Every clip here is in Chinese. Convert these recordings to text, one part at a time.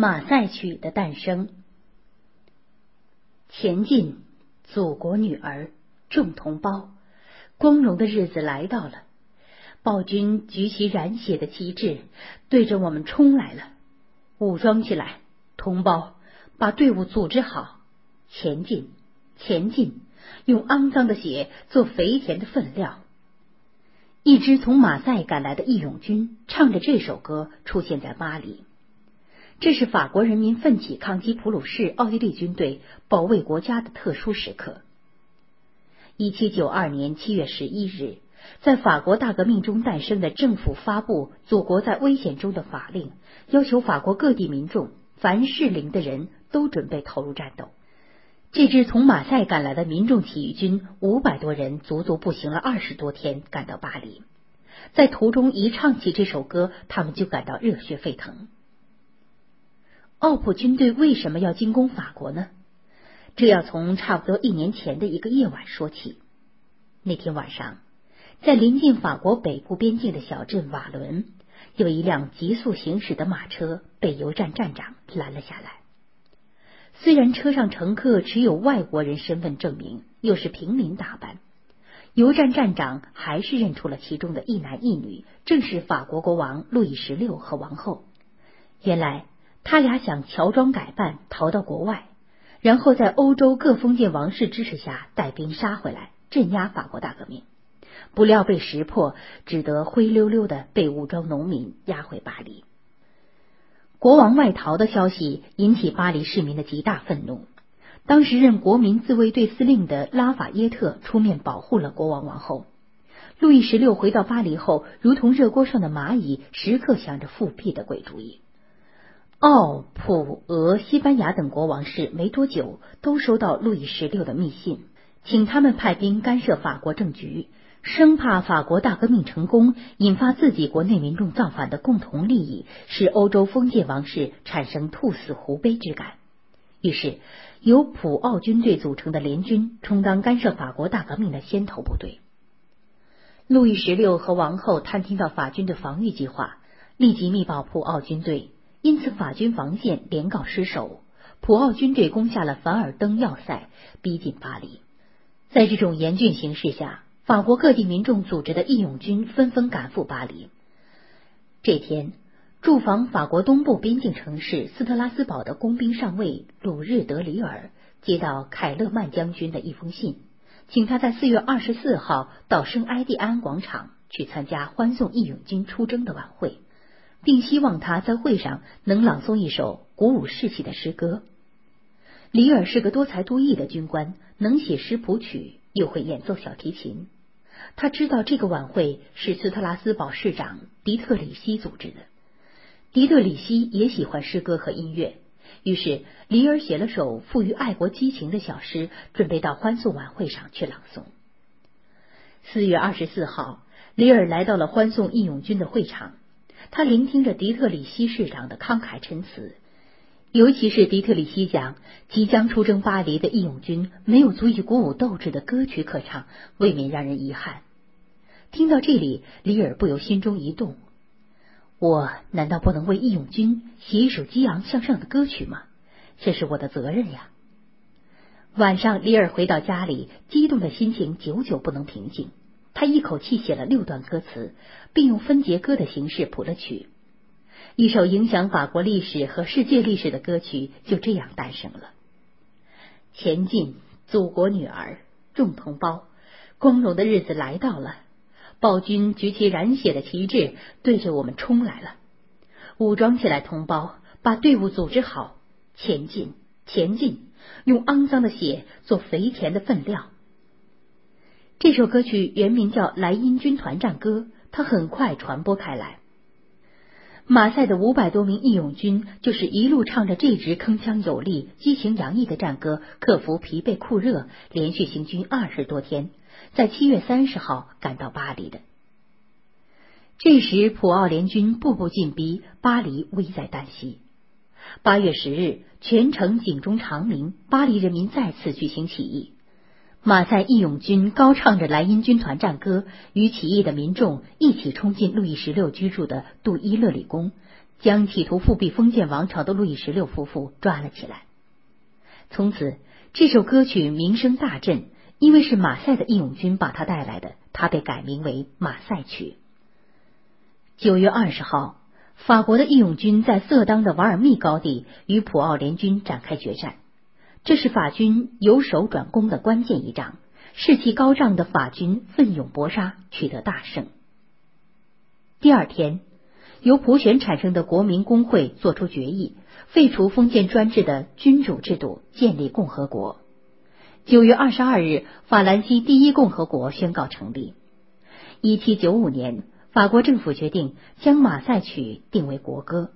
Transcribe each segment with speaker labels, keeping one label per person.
Speaker 1: 马赛曲的诞生。前进，祖国女儿，众同胞，光荣的日子来到了。暴君举起染血的旗帜，对着我们冲来了。武装起来，同胞，把队伍组织好，前进，前进，用肮脏的血做肥田的分量。一支从马赛赶来的义勇军唱着这首歌出现在巴黎。这是法国人民奋起抗击普鲁士奥地利军队、保卫国家的特殊时刻。一七九二年七月十一日，在法国大革命中诞生的政府发布《祖国在危险中的法令》，要求法国各地民众凡适龄的人都准备投入战斗。这支从马赛赶来的民众起义军五百多人，足足步行了二十多天，赶到巴黎。在途中一唱起这首歌，他们就感到热血沸腾。奥普军队为什么要进攻法国呢？这要从差不多一年前的一个夜晚说起。那天晚上，在临近法国北部边境的小镇瓦伦，有一辆急速行驶的马车被油站站长拦了下来。虽然车上乘客持有外国人身份证明，又是平民打扮，油站站长还是认出了其中的一男一女，正是法国国王路易十六和王后。原来。他俩想乔装改扮逃到国外，然后在欧洲各封建王室支持下带兵杀回来，镇压法国大革命。不料被识破，只得灰溜溜的被武装农民押回巴黎。国王外逃的消息引起巴黎市民的极大愤怒。当时任国民自卫队司令的拉法耶特出面保护了国王王后。路易十六回到巴黎后，如同热锅上的蚂蚁，时刻想着复辟的鬼主意。奥、普、俄、西班牙等国王室没多久都收到路易十六的密信，请他们派兵干涉法国政局，生怕法国大革命成功引发自己国内民众造反的共同利益，使欧洲封建王室产生兔死狐悲之感。于是，由普奥军队组成的联军充当干涉法国大革命的先头部队。路易十六和王后探听到法军的防御计划，立即密报普奥军队。因此，法军防线连告失守，普奥军队攻下了凡尔登要塞，逼近巴黎。在这种严峻形势下，法国各地民众组织的义勇军纷纷赶赴巴黎。这天，驻防法国东部边境城市斯特拉斯堡的工兵上尉鲁日德里尔接到凯勒曼将军的一封信，请他在四月二十四号到圣埃蒂安广场去参加欢送义勇军出征的晚会。并希望他在会上能朗诵一首鼓舞士气的诗歌。里尔是个多才多艺的军官，能写诗谱曲，又会演奏小提琴。他知道这个晚会是斯特拉斯堡市长迪特里希组织的，迪特里希也喜欢诗歌和音乐，于是里尔写了首富于爱国激情的小诗，准备到欢送晚会上去朗诵。四月二十四号，里尔来到了欢送义勇军的会场。他聆听着迪特里希市长的慷慨陈词，尤其是迪特里希讲即将出征巴黎的义勇军没有足以鼓舞斗志的歌曲可唱，未免让人遗憾。听到这里，里尔不由心中一动：我难道不能为义勇军写一首激昂向上的歌曲吗？这是我的责任呀！晚上，里尔回到家里，激动的心情久久不能平静。他一口气写了六段歌词，并用分节歌的形式谱了曲，一首影响法国历史和世界历史的歌曲就这样诞生了。前进，祖国女儿，众同胞，光荣的日子来到了。暴君举起染血的旗帜，对着我们冲来了。武装起来，同胞，把队伍组织好，前进，前进，用肮脏的血做肥田的分料。这首歌曲原名叫《莱茵军团战歌》，它很快传播开来。马赛的五百多名义勇军就是一路唱着这支铿锵有力、激情洋溢的战歌，克服疲惫酷热，连续行军二十多天，在七月三十号赶到巴黎的。这时，普奥联军步步进逼，巴黎危在旦夕。八月十日，全城警钟长鸣，巴黎人民再次举行起义。马赛义勇军高唱着莱茵军团战歌，与起义的民众一起冲进路易十六居住的杜伊勒里宫，将企图复辟封建王朝的路易十六夫妇抓了起来。从此，这首歌曲名声大振，因为是马赛的义勇军把它带来的，它被改名为《马赛曲》。九月二十号，法国的义勇军在色当的瓦尔密高地与普奥联军展开决战，这是法军由守转攻的关键一仗。士气高涨的法军奋勇搏杀，取得大胜。第二天，由普选产生的国民工会作出决议，废除封建专制的君主制度，建立共和国。九月二十二日，法兰西第一共和国宣告成立。一七九五年，法国政府决定将《马赛曲》定为国歌，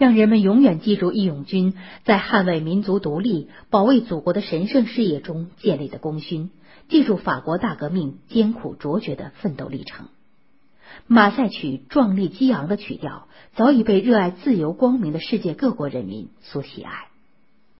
Speaker 1: 让人们永远记住义勇军在捍卫民族独立、保卫祖国的神圣事业中建立的功勋。记住法国大革命艰苦卓绝的奋斗历程，《马赛曲》壮丽激昂的曲调早已被热爱自由光明的世界各国人民所喜爱。